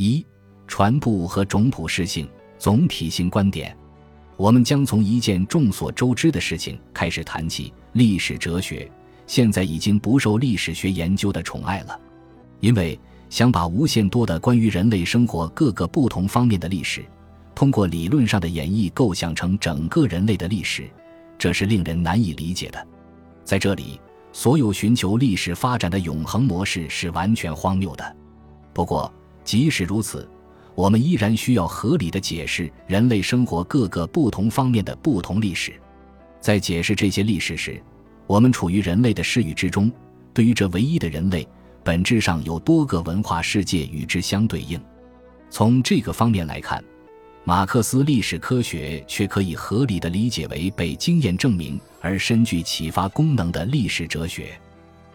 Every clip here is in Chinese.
一、传播和种普适性、总体性观点。我们将从一件众所周知的事情开始谈起：历史哲学现在已经不受历史学研究的宠爱了，因为想把无限多的关于人类生活各个不同方面的历史，通过理论上的演绎构想成整个人类的历史，这是令人难以理解的。在这里，所有寻求历史发展的永恒模式是完全荒谬的。不过，即使如此，我们依然需要合理的解释人类生活各个不同方面的不同历史。在解释这些历史时，我们处于人类的视域之中。对于这唯一的人类，本质上有多个文化世界与之相对应。从这个方面来看。马克思历史科学却可以合理的理解为被经验证明而深具启发功能的历史哲学。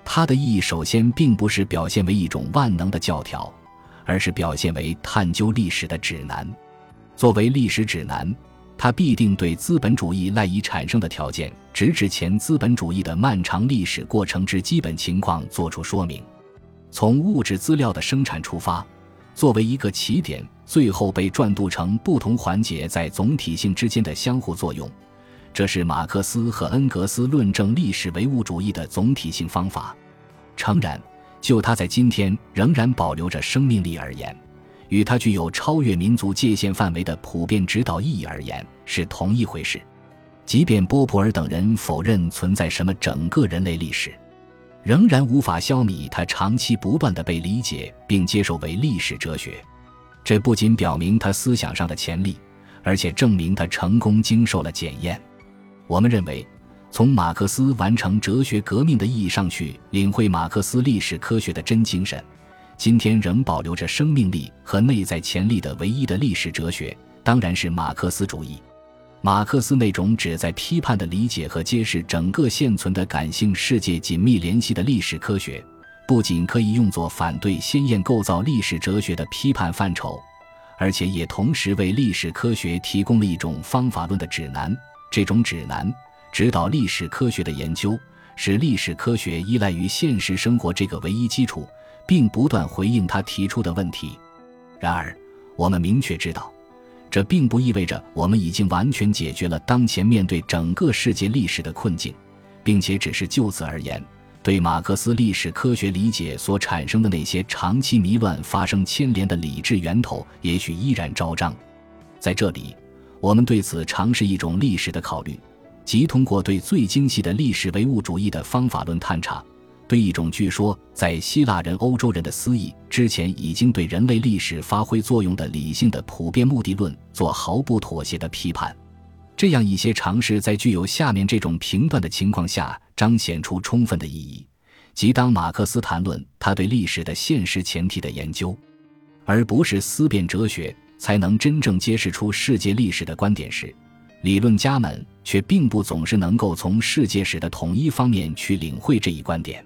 它的意义首先并不是表现为一种万能的教条，而是表现为探究历史的指南。作为历史指南，它必定对资本主义赖以产生的条件，直至前资本主义的漫长历史过程之基本情况作出说明。从物质资料的生产出发。作为一个起点，最后被转渡成不同环节在总体性之间的相互作用，这是马克思和恩格斯论证历史唯物主义的总体性方法。诚然，就它在今天仍然保留着生命力而言，与它具有超越民族界限范围的普遍指导意义而言，是同一回事。即便波普尔等人否认存在什么整个人类历史。仍然无法消弭他长期不断的被理解并接受为历史哲学，这不仅表明他思想上的潜力，而且证明他成功经受了检验。我们认为，从马克思完成哲学革命的意义上去领会马克思历史科学的真精神，今天仍保留着生命力和内在潜力的唯一的历史哲学，当然是马克思主义。马克思那种旨在批判的理解和揭示整个现存的感性世界紧密联系的历史科学，不仅可以用作反对鲜艳构造历史哲学的批判范畴，而且也同时为历史科学提供了一种方法论的指南。这种指南指导历史科学的研究，使历史科学依赖于现实生活这个唯一基础，并不断回应他提出的问题。然而，我们明确知道。这并不意味着我们已经完全解决了当前面对整个世界历史的困境，并且只是就此而言，对马克思历史科学理解所产生的那些长期迷乱发生牵连的理智源头，也许依然昭彰。在这里，我们对此尝试一种历史的考虑，即通过对最精细的历史唯物主义的方法论探查。对一种据说在希腊人、欧洲人的思议之前已经对人类历史发挥作用的理性的普遍目的论做毫不妥协的批判，这样一些尝试在具有下面这种评断的情况下彰显出充分的意义，即当马克思谈论他对历史的现实前提的研究，而不是思辨哲学才能真正揭示出世界历史的观点时，理论家们却并不总是能够从世界史的统一方面去领会这一观点。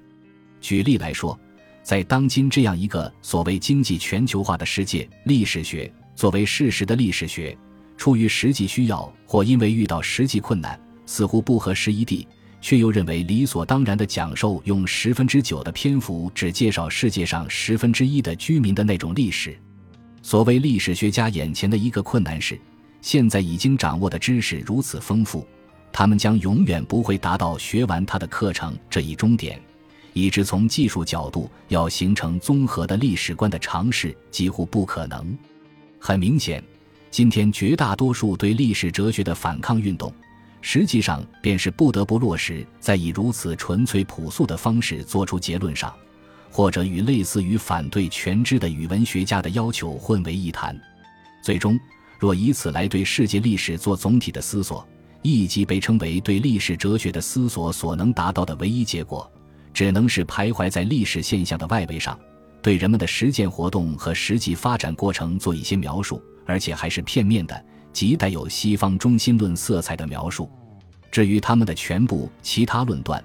举例来说，在当今这样一个所谓经济全球化的世界，历史学作为事实的历史学，出于实际需要或因为遇到实际困难，似乎不合时宜地，却又认为理所当然的讲授用十分之九的篇幅只介绍世界上十分之一的居民的那种历史。所谓历史学家眼前的一个困难是，现在已经掌握的知识如此丰富，他们将永远不会达到学完他的课程这一终点。以致从技术角度要形成综合的历史观的尝试几乎不可能。很明显，今天绝大多数对历史哲学的反抗运动，实际上便是不得不落实在以如此纯粹朴素的方式做出结论上，或者与类似于反对全知的语文学家的要求混为一谈。最终，若以此来对世界历史做总体的思索，亦即被称为对历史哲学的思索所能达到的唯一结果。只能是徘徊在历史现象的外围上，对人们的实践活动和实际发展过程做一些描述，而且还是片面的，极带有西方中心论色彩的描述。至于他们的全部其他论断，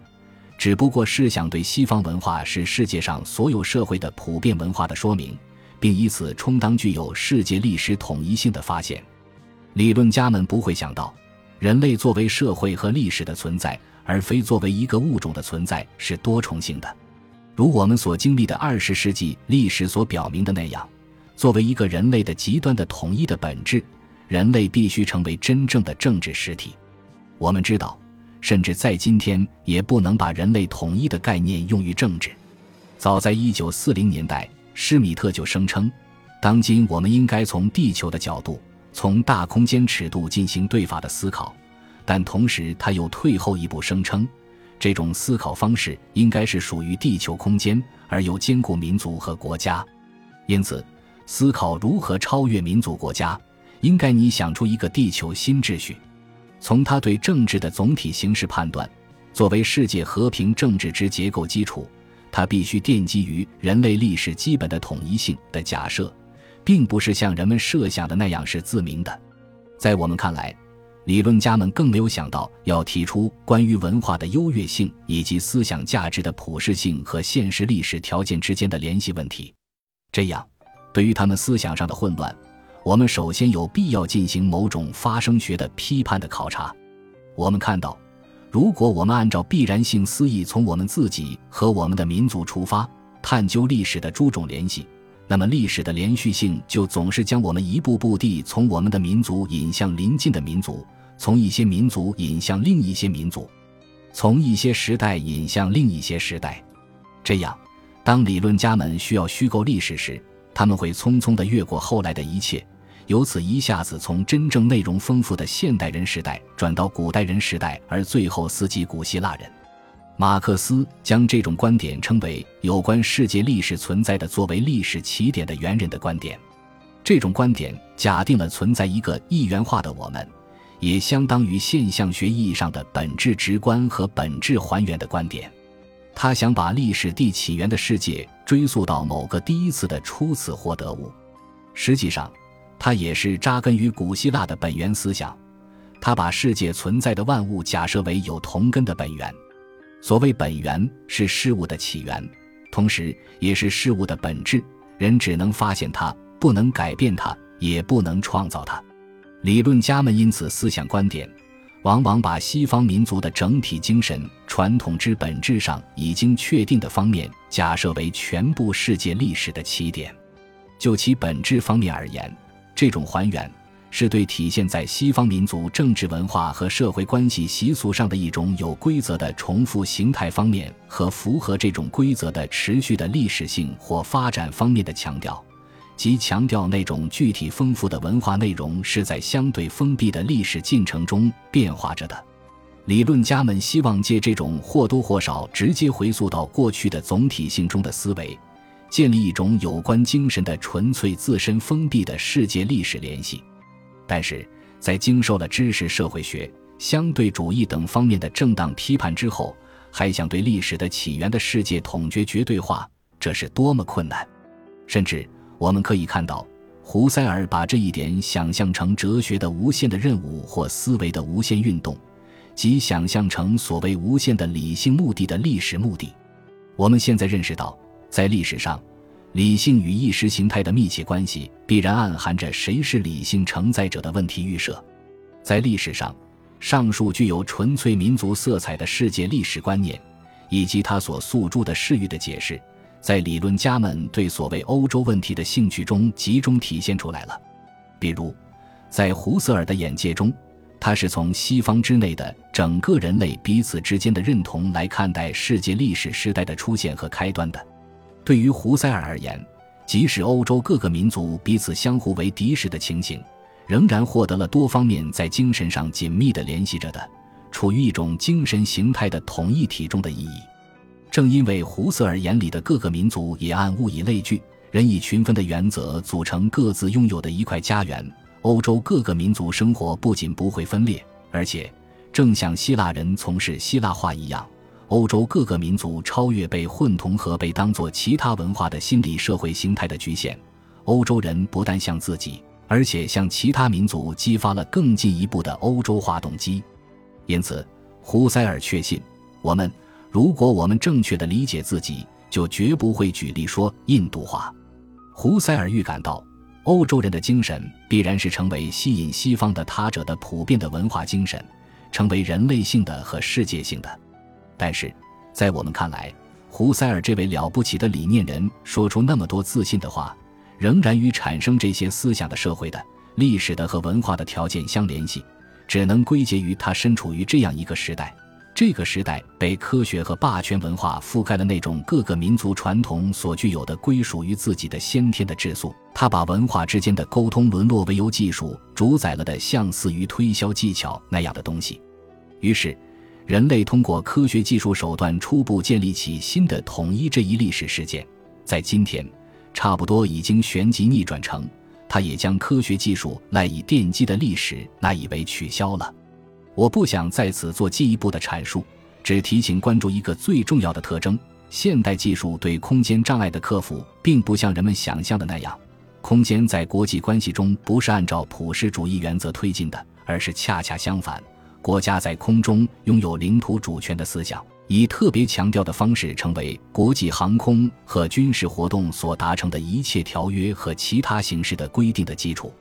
只不过是想对西方文化是世界上所有社会的普遍文化的说明，并以此充当具有世界历史统一性的发现。理论家们不会想到，人类作为社会和历史的存在。而非作为一个物种的存在是多重性的，如我们所经历的二十世纪历史所表明的那样，作为一个人类的极端的统一的本质，人类必须成为真正的政治实体。我们知道，甚至在今天，也不能把人类统一的概念用于政治。早在一九四零年代，施米特就声称，当今我们应该从地球的角度，从大空间尺度进行对法的思考。但同时，他又退后一步，声称，这种思考方式应该是属于地球空间，而又兼顾民族和国家。因此，思考如何超越民族国家，应该你想出一个地球新秩序。从他对政治的总体形势判断，作为世界和平政治之结构基础，它必须奠基于人类历史基本的统一性的假设，并不是像人们设想的那样是自明的。在我们看来。理论家们更没有想到要提出关于文化的优越性以及思想价值的普适性和现实历史条件之间的联系问题。这样，对于他们思想上的混乱，我们首先有必要进行某种发生学的批判的考察。我们看到，如果我们按照必然性思义，从我们自己和我们的民族出发，探究历史的诸种联系。那么，历史的连续性就总是将我们一步步地从我们的民族引向邻近的民族，从一些民族引向另一些民族，从一些时代引向另一些时代。这样，当理论家们需要虚构历史时，他们会匆匆地越过后来的一切，由此一下子从真正内容丰富的现代人时代转到古代人时代，而最后思及古希腊人。马克思将这种观点称为有关世界历史存在的作为历史起点的猿人的观点。这种观点假定了存在一个一元化的我们，也相当于现象学意义上的本质直观和本质还原的观点。他想把历史地起源的世界追溯到某个第一次的初次获得物。实际上，它也是扎根于古希腊的本源思想。他把世界存在的万物假设为有同根的本源。所谓本源是事物的起源，同时也是事物的本质。人只能发现它，不能改变它，也不能创造它。理论家们因此思想观点，往往把西方民族的整体精神传统之本质上已经确定的方面，假设为全部世界历史的起点。就其本质方面而言，这种还原。是对体现在西方民族政治文化和社会关系习俗上的一种有规则的重复形态方面和符合这种规则的持续的历史性或发展方面的强调，即强调那种具体丰富的文化内容是在相对封闭的历史进程中变化着的。理论家们希望借这种或多或少直接回溯到过去的总体性中的思维，建立一种有关精神的纯粹自身封闭的世界历史联系。但是在经受了知识社会学、相对主义等方面的正当批判之后，还想对历史的起源的世界统决绝对化，这是多么困难！甚至我们可以看到，胡塞尔把这一点想象成哲学的无限的任务或思维的无限运动，即想象成所谓无限的理性目的的历史目的。我们现在认识到，在历史上。理性与意识形态的密切关系，必然暗含着谁是理性承载者的问题预设。在历史上，上述具有纯粹民族色彩的世界历史观念，以及他所诉诸的视域的解释，在理论家们对所谓欧洲问题的兴趣中集中体现出来了。比如，在胡塞尔的眼界中，他是从西方之内的整个人类彼此之间的认同来看待世界历史时代的出现和开端的。对于胡塞尔而言，即使欧洲各个民族彼此相互为敌时的情形，仍然获得了多方面在精神上紧密的联系着的，处于一种精神形态的统一体中的意义。正因为胡塞尔眼里的各个民族也按物以类聚、人以群分的原则组成各自拥有的一块家园，欧洲各个民族生活不仅不会分裂，而且正像希腊人从事希腊化一样。欧洲各个民族超越被混同和被当作其他文化的心理社会形态的局限，欧洲人不但向自己，而且向其他民族激发了更进一步的欧洲化动机。因此，胡塞尔确信，我们如果我们正确的理解自己，就绝不会举例说印度话。胡塞尔预感到，欧洲人的精神必然是成为吸引西方的他者的普遍的文化精神，成为人类性的和世界性的。但是，在我们看来，胡塞尔这位了不起的理念人说出那么多自信的话，仍然与产生这些思想的社会的、历史的和文化的条件相联系，只能归结于他身处于这样一个时代。这个时代被科学和霸权文化覆盖了，那种各个民族传统所具有的归属于自己的先天的质素。他把文化之间的沟通沦落为由技术主宰了的，像似于推销技巧那样的东西。于是，人类通过科学技术手段初步建立起新的统一这一历史事件，在今天，差不多已经旋即逆转成，它也将科学技术赖以奠基的历史那以为取消了。我不想在此做进一步的阐述，只提醒关注一个最重要的特征：现代技术对空间障碍的克服，并不像人们想象的那样，空间在国际关系中不是按照普世主义原则推进的，而是恰恰相反，国家在空中拥有领土主权的思想，以特别强调的方式成为国际航空和军事活动所达成的一切条约和其他形式的规定的基础。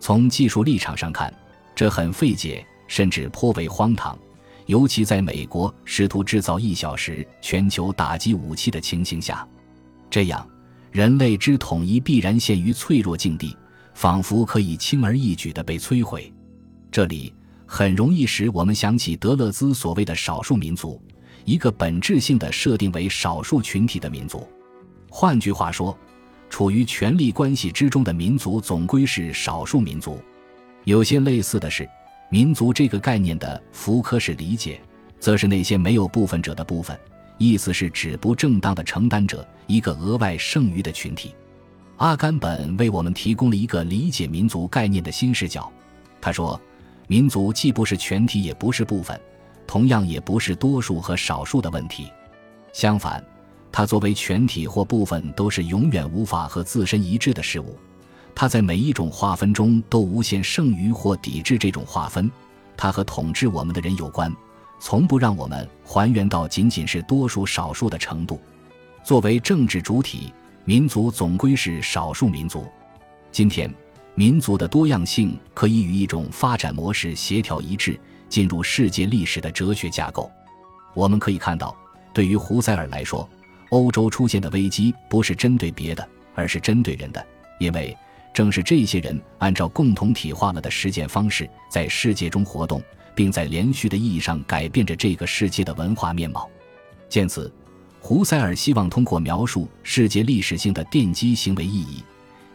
从技术立场上看，这很费解。甚至颇为荒唐，尤其在美国试图制造一小时全球打击武器的情形下，这样人类之统一必然陷于脆弱境地，仿佛可以轻而易举地被摧毁。这里很容易使我们想起德勒兹所谓的少数民族，一个本质性的设定为少数群体的民族。换句话说，处于权力关系之中的民族总归是少数民族。有些类似的是。民族这个概念的福柯式理解，则是那些没有部分者的部分，意思是指不正当的承担者，一个额外剩余的群体。阿甘本为我们提供了一个理解民族概念的新视角。他说，民族既不是全体，也不是部分，同样也不是多数和少数的问题。相反，它作为全体或部分，都是永远无法和自身一致的事物。它在每一种划分中都无限剩余或抵制这种划分，它和统治我们的人有关，从不让我们还原到仅仅是多数少数的程度。作为政治主体，民族总归是少数民族。今天，民族的多样性可以与一种发展模式协调一致，进入世界历史的哲学架构。我们可以看到，对于胡塞尔来说，欧洲出现的危机不是针对别的，而是针对人的，因为。正是这些人按照共同体化了的实践方式，在世界中活动，并在连续的意义上改变着这个世界的文化面貌。见此，胡塞尔希望通过描述世界历史性的奠基行为意义，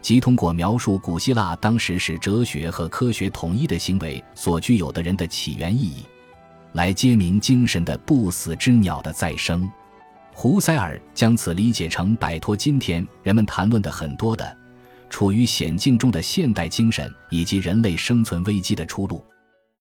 即通过描述古希腊当时使哲学和科学统一的行为所具有的人的起源意义，来揭明精神的不死之鸟的再生。胡塞尔将此理解成摆脱今天人们谈论的很多的。处于险境中的现代精神以及人类生存危机的出路。